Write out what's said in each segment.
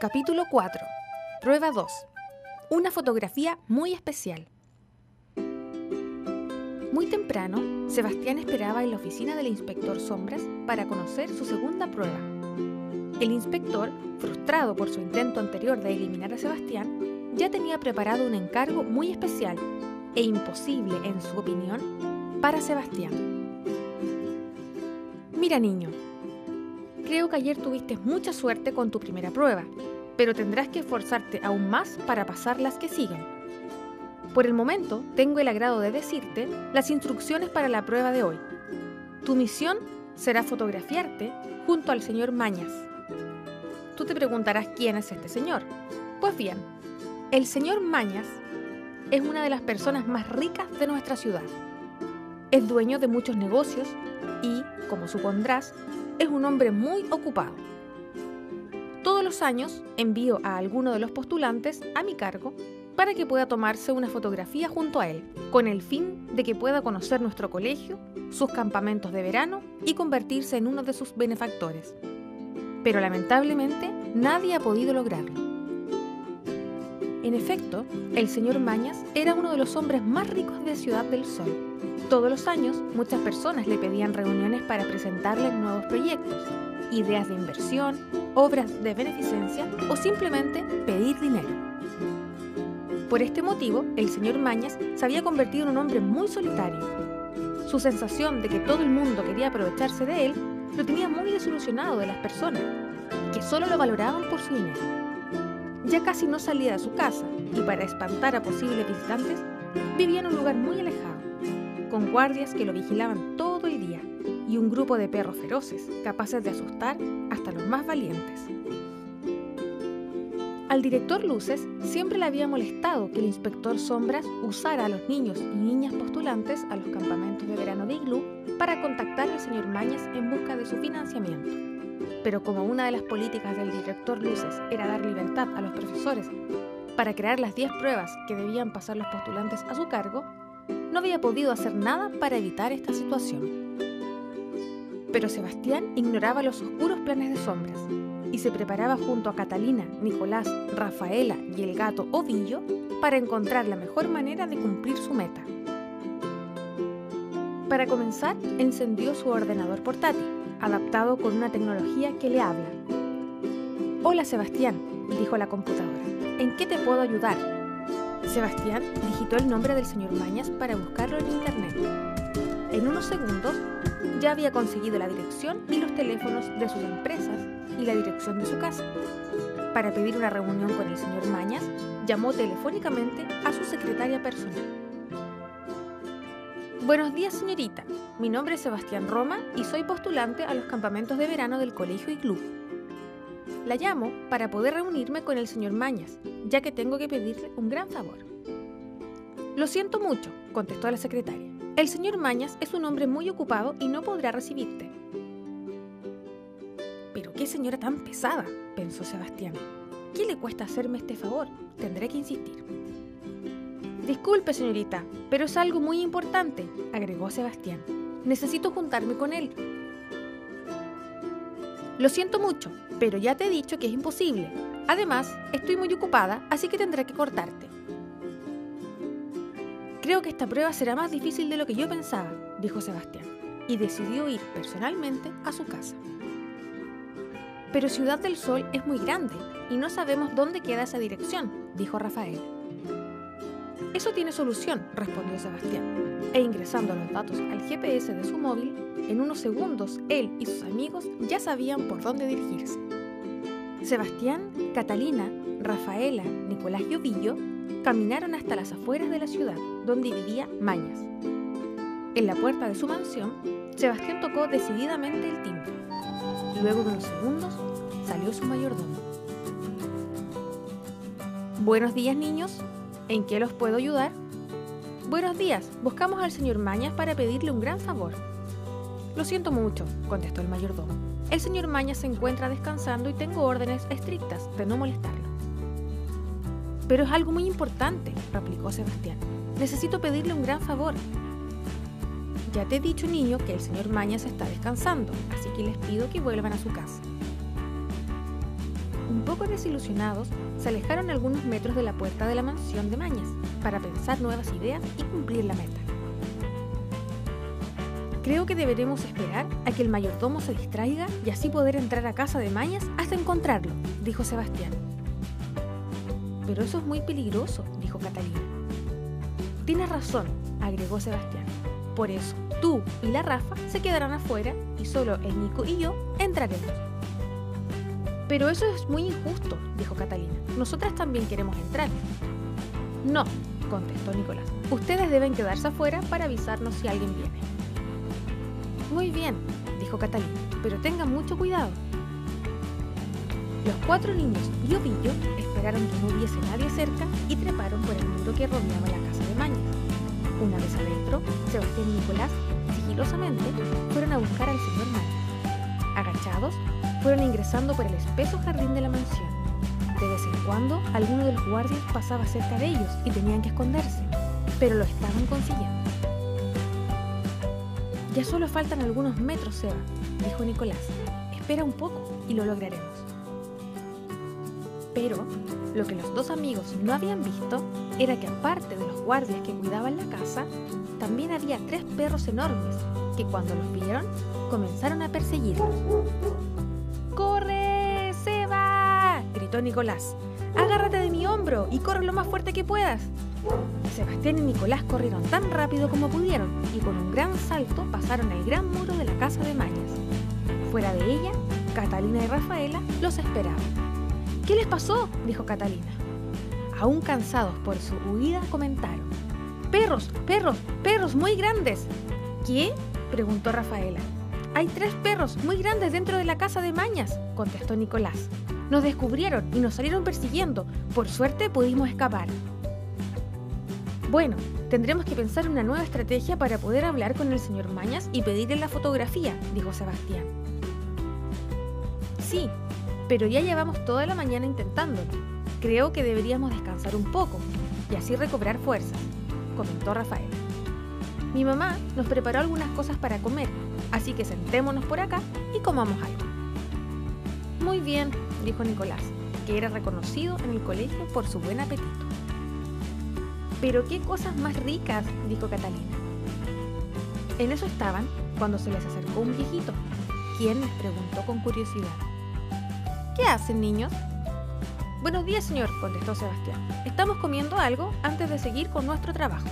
Capítulo 4. Prueba 2. Una fotografía muy especial. Muy temprano, Sebastián esperaba en la oficina del inspector Sombras para conocer su segunda prueba. El inspector, frustrado por su intento anterior de eliminar a Sebastián, ya tenía preparado un encargo muy especial e imposible, en su opinión, para Sebastián. Mira, niño, Creo que ayer tuviste mucha suerte con tu primera prueba, pero tendrás que esforzarte aún más para pasar las que siguen. Por el momento, tengo el agrado de decirte las instrucciones para la prueba de hoy. Tu misión será fotografiarte junto al señor Mañas. Tú te preguntarás quién es este señor. Pues bien, el señor Mañas es una de las personas más ricas de nuestra ciudad. Es dueño de muchos negocios y, como supondrás, es un hombre muy ocupado. Todos los años envío a alguno de los postulantes a mi cargo para que pueda tomarse una fotografía junto a él, con el fin de que pueda conocer nuestro colegio, sus campamentos de verano y convertirse en uno de sus benefactores. Pero lamentablemente nadie ha podido lograrlo. En efecto, el señor Mañas era uno de los hombres más ricos de Ciudad del Sol. Todos los años, muchas personas le pedían reuniones para presentarle nuevos proyectos, ideas de inversión, obras de beneficencia o simplemente pedir dinero. Por este motivo, el señor Mañas se había convertido en un hombre muy solitario. Su sensación de que todo el mundo quería aprovecharse de él lo tenía muy desilusionado de las personas, que solo lo valoraban por su dinero ya casi no salía de su casa y para espantar a posibles visitantes vivía en un lugar muy alejado, con guardias que lo vigilaban todo el día y un grupo de perros feroces capaces de asustar hasta los más valientes. Al director Luces siempre le había molestado que el inspector Sombras usara a los niños y niñas postulantes a los campamentos de verano de Iglú para contactar al señor Mañas en busca de su financiamiento pero como una de las políticas del director Luces era dar libertad a los profesores para crear las 10 pruebas que debían pasar los postulantes a su cargo, no había podido hacer nada para evitar esta situación. Pero Sebastián ignoraba los oscuros planes de sombras y se preparaba junto a Catalina, Nicolás, Rafaela y el gato Ovillo para encontrar la mejor manera de cumplir su meta. Para comenzar, encendió su ordenador portátil adaptado con una tecnología que le habla. Hola Sebastián, dijo la computadora. ¿En qué te puedo ayudar? Sebastián digitó el nombre del señor Mañas para buscarlo en internet. En unos segundos ya había conseguido la dirección y los teléfonos de sus empresas y la dirección de su casa. Para pedir una reunión con el señor Mañas, llamó telefónicamente a su secretaria personal. Buenos días, señorita. Mi nombre es Sebastián Roma y soy postulante a los campamentos de verano del Colegio y Club. La llamo para poder reunirme con el señor Mañas, ya que tengo que pedirle un gran favor. Lo siento mucho, contestó la secretaria. El señor Mañas es un hombre muy ocupado y no podrá recibirte. Pero qué señora tan pesada, pensó Sebastián. ¿Qué le cuesta hacerme este favor? Tendré que insistir. Disculpe, señorita, pero es algo muy importante, agregó Sebastián. Necesito juntarme con él. Lo siento mucho, pero ya te he dicho que es imposible. Además, estoy muy ocupada, así que tendré que cortarte. Creo que esta prueba será más difícil de lo que yo pensaba, dijo Sebastián, y decidió ir personalmente a su casa. Pero Ciudad del Sol es muy grande y no sabemos dónde queda esa dirección, dijo Rafael. Eso tiene solución, respondió Sebastián. E ingresando los datos al GPS de su móvil, en unos segundos él y sus amigos ya sabían por dónde dirigirse. Sebastián, Catalina, Rafaela, Nicolás y Ovillo caminaron hasta las afueras de la ciudad, donde vivía Mañas. En la puerta de su mansión, Sebastián tocó decididamente el timbre. Luego de unos segundos, salió su mayordomo. Buenos días, niños, ¿En qué los puedo ayudar? Buenos días, buscamos al señor Mañas para pedirle un gran favor. Lo siento mucho, contestó el mayordomo. El señor Mañas se encuentra descansando y tengo órdenes estrictas de no molestarlo. Pero es algo muy importante, replicó Sebastián. Necesito pedirle un gran favor. Ya te he dicho, niño, que el señor Mañas está descansando, así que les pido que vuelvan a su casa poco desilusionados, se alejaron algunos metros de la puerta de la mansión de Mañas para pensar nuevas ideas y cumplir la meta. Creo que deberemos esperar a que el mayordomo se distraiga y así poder entrar a casa de Mañas hasta encontrarlo, dijo Sebastián. Pero eso es muy peligroso, dijo Catalina. Tienes razón, agregó Sebastián. Por eso, tú y la Rafa se quedarán afuera y solo el Nico y yo entraremos. Pero eso es muy injusto, dijo Catalina. Nosotras también queremos entrar. No, contestó Nicolás. Ustedes deben quedarse afuera para avisarnos si alguien viene. Muy bien, dijo Catalina, pero tengan mucho cuidado. Los cuatro niños y Ovillo esperaron que no hubiese nadie cerca y treparon por el muro que rodeaba la casa de Mañas. Una vez adentro, Sebastián y Nicolás, sigilosamente, fueron a buscar al señor Mañas. Agachados, fueron ingresando por el espeso jardín de la mansión. De vez en cuando, alguno de los guardias pasaba cerca de ellos y tenían que esconderse, pero lo estaban consiguiendo. Ya solo faltan algunos metros, Seba, dijo Nicolás. Espera un poco y lo lograremos. Pero lo que los dos amigos no habían visto era que aparte de los guardias que cuidaban la casa, también había tres perros enormes que cuando los vieron comenzaron a perseguirlos. Nicolás. Agárrate de mi hombro y corre lo más fuerte que puedas. Sebastián y Nicolás corrieron tan rápido como pudieron y con un gran salto pasaron el gran muro de la casa de Mañas. Fuera de ella, Catalina y Rafaela los esperaban. ¿Qué les pasó? dijo Catalina. Aún cansados por su huida, comentaron. Perros, perros, perros muy grandes. ¿Qué? preguntó Rafaela. Hay tres perros muy grandes dentro de la casa de Mañas, contestó Nicolás. Nos descubrieron y nos salieron persiguiendo. Por suerte pudimos escapar. Bueno, tendremos que pensar una nueva estrategia para poder hablar con el señor Mañas y pedirle la fotografía, dijo Sebastián. Sí, pero ya llevamos toda la mañana intentándolo. Creo que deberíamos descansar un poco y así recobrar fuerzas, comentó Rafael. Mi mamá nos preparó algunas cosas para comer, así que sentémonos por acá y comamos algo. Muy bien, dijo Nicolás, que era reconocido en el colegio por su buen apetito. Pero qué cosas más ricas, dijo Catalina. En eso estaban cuando se les acercó un viejito, quien les preguntó con curiosidad. ¿Qué hacen, niños? Buenos días, señor, contestó Sebastián. Estamos comiendo algo antes de seguir con nuestro trabajo.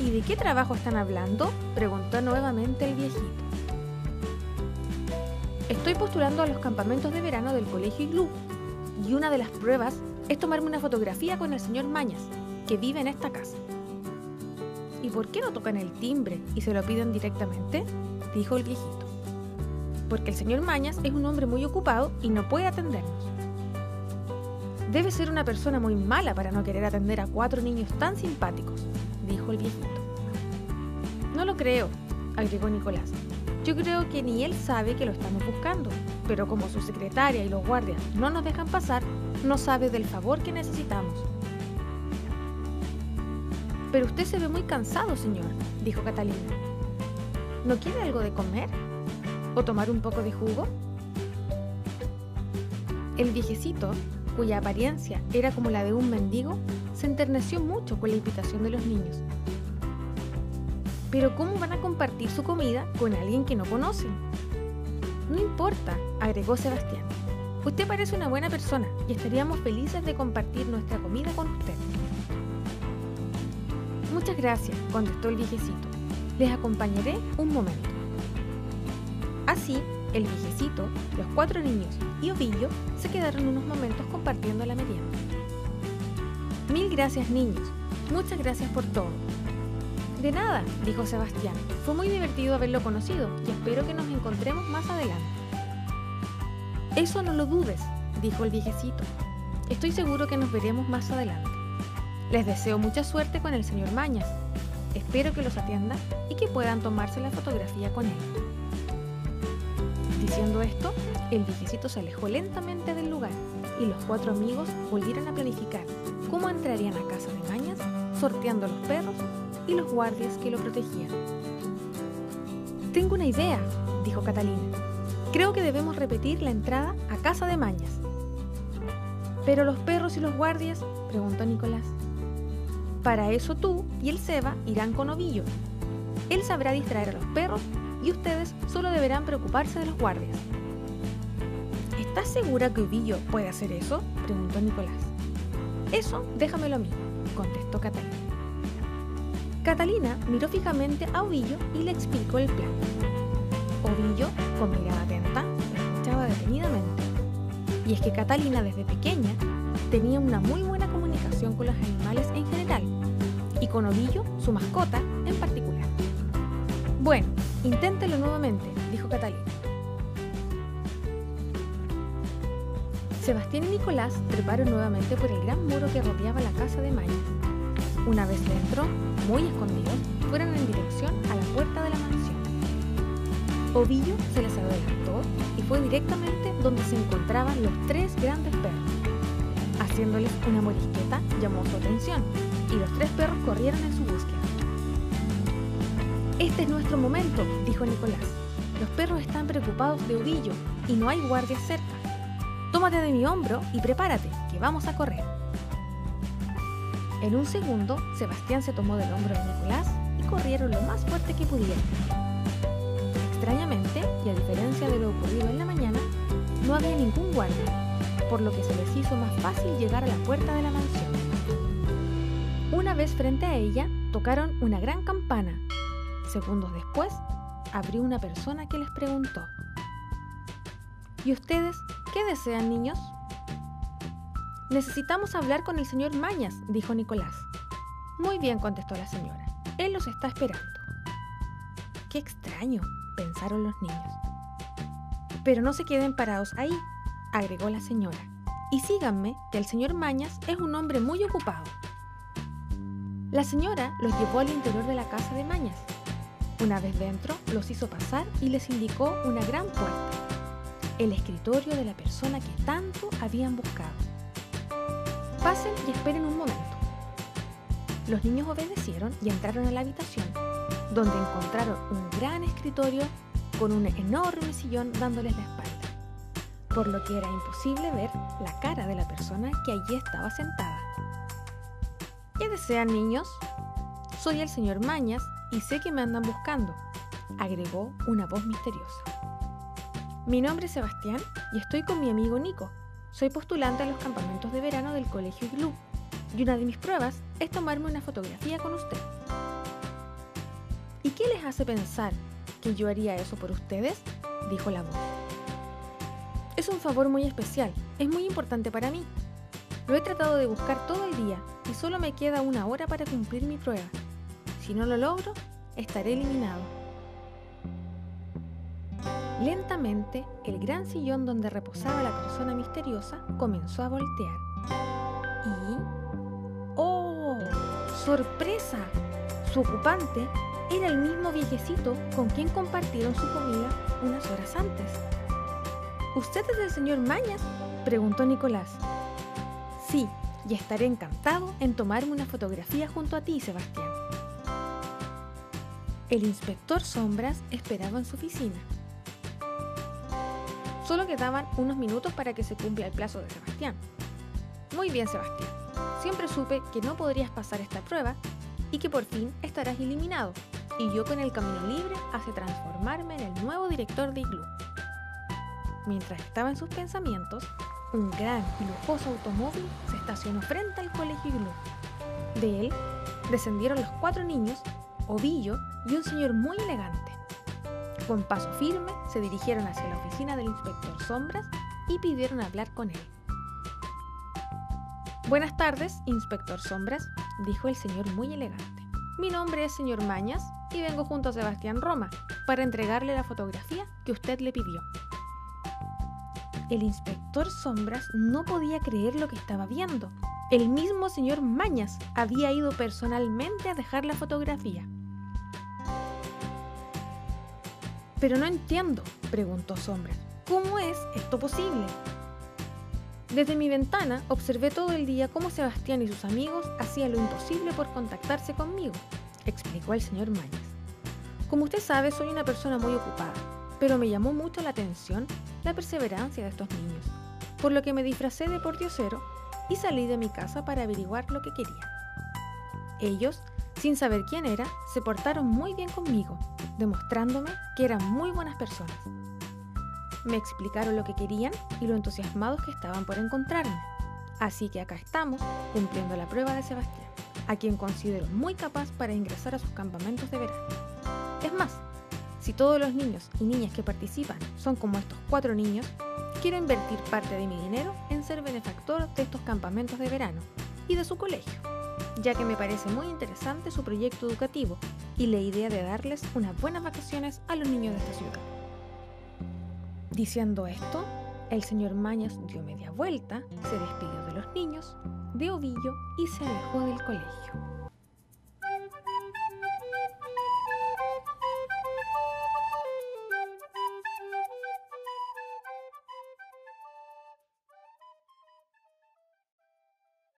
¿Y de qué trabajo están hablando? preguntó nuevamente el viejito. Estoy postulando a los campamentos de verano del Colegio Iglú y una de las pruebas es tomarme una fotografía con el señor Mañas, que vive en esta casa. ¿Y por qué no tocan el timbre y se lo piden directamente? dijo el viejito. Porque el señor Mañas es un hombre muy ocupado y no puede atendernos. Debe ser una persona muy mala para no querer atender a cuatro niños tan simpáticos, dijo el viejito. No lo creo, agregó Nicolás. Yo creo que ni él sabe que lo estamos buscando, pero como su secretaria y los guardias no nos dejan pasar, no sabe del favor que necesitamos. Pero usted se ve muy cansado, señor, dijo Catalina. ¿No quiere algo de comer? ¿O tomar un poco de jugo? El viejecito, cuya apariencia era como la de un mendigo, se enterneció mucho con la invitación de los niños. Pero ¿cómo van a compartir su comida con alguien que no conocen? No importa, agregó Sebastián. Usted parece una buena persona y estaríamos felices de compartir nuestra comida con usted. Muchas gracias, contestó el viejecito. Les acompañaré un momento. Así, el viejecito, los cuatro niños y Ovillo se quedaron unos momentos compartiendo la merienda. Mil gracias, niños. Muchas gracias por todo. De nada, dijo Sebastián. Fue muy divertido haberlo conocido y espero que nos encontremos más adelante. Eso no lo dudes, dijo el viejecito. Estoy seguro que nos veremos más adelante. Les deseo mucha suerte con el señor Mañas. Espero que los atienda y que puedan tomarse la fotografía con él. Diciendo esto, el viejecito se alejó lentamente del lugar y los cuatro amigos volvieron a planificar cómo entrarían a casa de Mañas, sorteando los perros y los guardias que lo protegían. Tengo una idea, dijo Catalina. Creo que debemos repetir la entrada a casa de Mañas. ¿Pero los perros y los guardias? preguntó Nicolás. Para eso tú y el Seba irán con Ovillo. Él sabrá distraer a los perros y ustedes solo deberán preocuparse de los guardias. ¿Estás segura que Ovillo puede hacer eso? preguntó Nicolás. Eso déjamelo a mí, contestó Catalina. Catalina miró fijamente a Ovillo y le explicó el plan. Ovillo, con mirada atenta, escuchaba detenidamente. Y es que Catalina desde pequeña tenía una muy buena comunicación con los animales en general y con Ovillo, su mascota, en particular. Bueno, inténtelo nuevamente, dijo Catalina. Sebastián y Nicolás treparon nuevamente por el gran muro que rodeaba la casa de Maya. Una vez dentro, muy escondidos, fueron en dirección a la puerta de la mansión. Ovillo se les adelantó y fue directamente donde se encontraban los tres grandes perros. Haciéndoles una morisqueta llamó su atención y los tres perros corrieron en su búsqueda. Este es nuestro momento, dijo Nicolás. Los perros están preocupados de Ovillo y no hay guardias cerca. Tómate de mi hombro y prepárate, que vamos a correr. En un segundo, Sebastián se tomó del hombro de Nicolás y corrieron lo más fuerte que pudieron. Extrañamente, y a diferencia de lo ocurrido en la mañana, no había ningún guardia, por lo que se les hizo más fácil llegar a la puerta de la mansión. Una vez frente a ella, tocaron una gran campana. Segundos después, abrió una persona que les preguntó, ¿Y ustedes qué desean, niños? Necesitamos hablar con el señor Mañas, dijo Nicolás. Muy bien, contestó la señora. Él los está esperando. Qué extraño, pensaron los niños. Pero no se queden parados ahí, agregó la señora. Y síganme, que el señor Mañas es un hombre muy ocupado. La señora los llevó al interior de la casa de Mañas. Una vez dentro, los hizo pasar y les indicó una gran puerta, el escritorio de la persona que tanto habían buscado. Pasen y esperen un momento. Los niños obedecieron y entraron a la habitación, donde encontraron un gran escritorio con un enorme sillón dándoles la espalda, por lo que era imposible ver la cara de la persona que allí estaba sentada. ¿Qué desean niños? Soy el señor Mañas y sé que me andan buscando, agregó una voz misteriosa. Mi nombre es Sebastián y estoy con mi amigo Nico, soy postulante a los campamentos de verano del Colegio Iglú y una de mis pruebas es tomarme una fotografía con usted. ¿Y qué les hace pensar que yo haría eso por ustedes? dijo la voz. Es un favor muy especial, es muy importante para mí. Lo he tratado de buscar todo el día y solo me queda una hora para cumplir mi prueba. Si no lo logro, estaré eliminado. Lentamente, el gran sillón donde reposaba la persona misteriosa comenzó a voltear. Y... ¡Oh! ¡Sorpresa! Su ocupante era el mismo viejecito con quien compartieron su comida unas horas antes. ¿Usted es el señor Mañas? preguntó Nicolás. Sí, y estaré encantado en tomarme una fotografía junto a ti, Sebastián. El inspector Sombras esperaba en su oficina. Quedaban unos minutos para que se cumpla el plazo de Sebastián. Muy bien, Sebastián. Siempre supe que no podrías pasar esta prueba y que por fin estarás eliminado, y yo con el camino libre hacia transformarme en el nuevo director de Igloo. Mientras estaba en sus pensamientos, un gran y lujoso automóvil se estacionó frente al colegio Igloo. De él descendieron los cuatro niños, Ovillo y un señor muy elegante. Con paso firme se dirigieron hacia la oficina del inspector Sombras y pidieron hablar con él. Buenas tardes, inspector Sombras, dijo el señor muy elegante. Mi nombre es señor Mañas y vengo junto a Sebastián Roma para entregarle la fotografía que usted le pidió. El inspector Sombras no podía creer lo que estaba viendo. El mismo señor Mañas había ido personalmente a dejar la fotografía. Pero no entiendo, preguntó Sombra. ¿Cómo es esto posible? Desde mi ventana observé todo el día cómo Sebastián y sus amigos hacían lo imposible por contactarse conmigo, explicó el señor Mañas. Como usted sabe, soy una persona muy ocupada, pero me llamó mucho la atención la perseverancia de estos niños, por lo que me disfracé de pordiosero y salí de mi casa para averiguar lo que querían. Ellos, sin saber quién era, se portaron muy bien conmigo, demostrándome que eran muy buenas personas. Me explicaron lo que querían y lo entusiasmados que estaban por encontrarme. Así que acá estamos cumpliendo la prueba de Sebastián, a quien considero muy capaz para ingresar a sus campamentos de verano. Es más, si todos los niños y niñas que participan son como estos cuatro niños, quiero invertir parte de mi dinero en ser benefactor de estos campamentos de verano y de su colegio, ya que me parece muy interesante su proyecto educativo y la idea de darles unas buenas vacaciones a los niños de esta ciudad. Diciendo esto, el señor Mañas dio media vuelta, se despidió de los niños, de Ovillo y se alejó del colegio.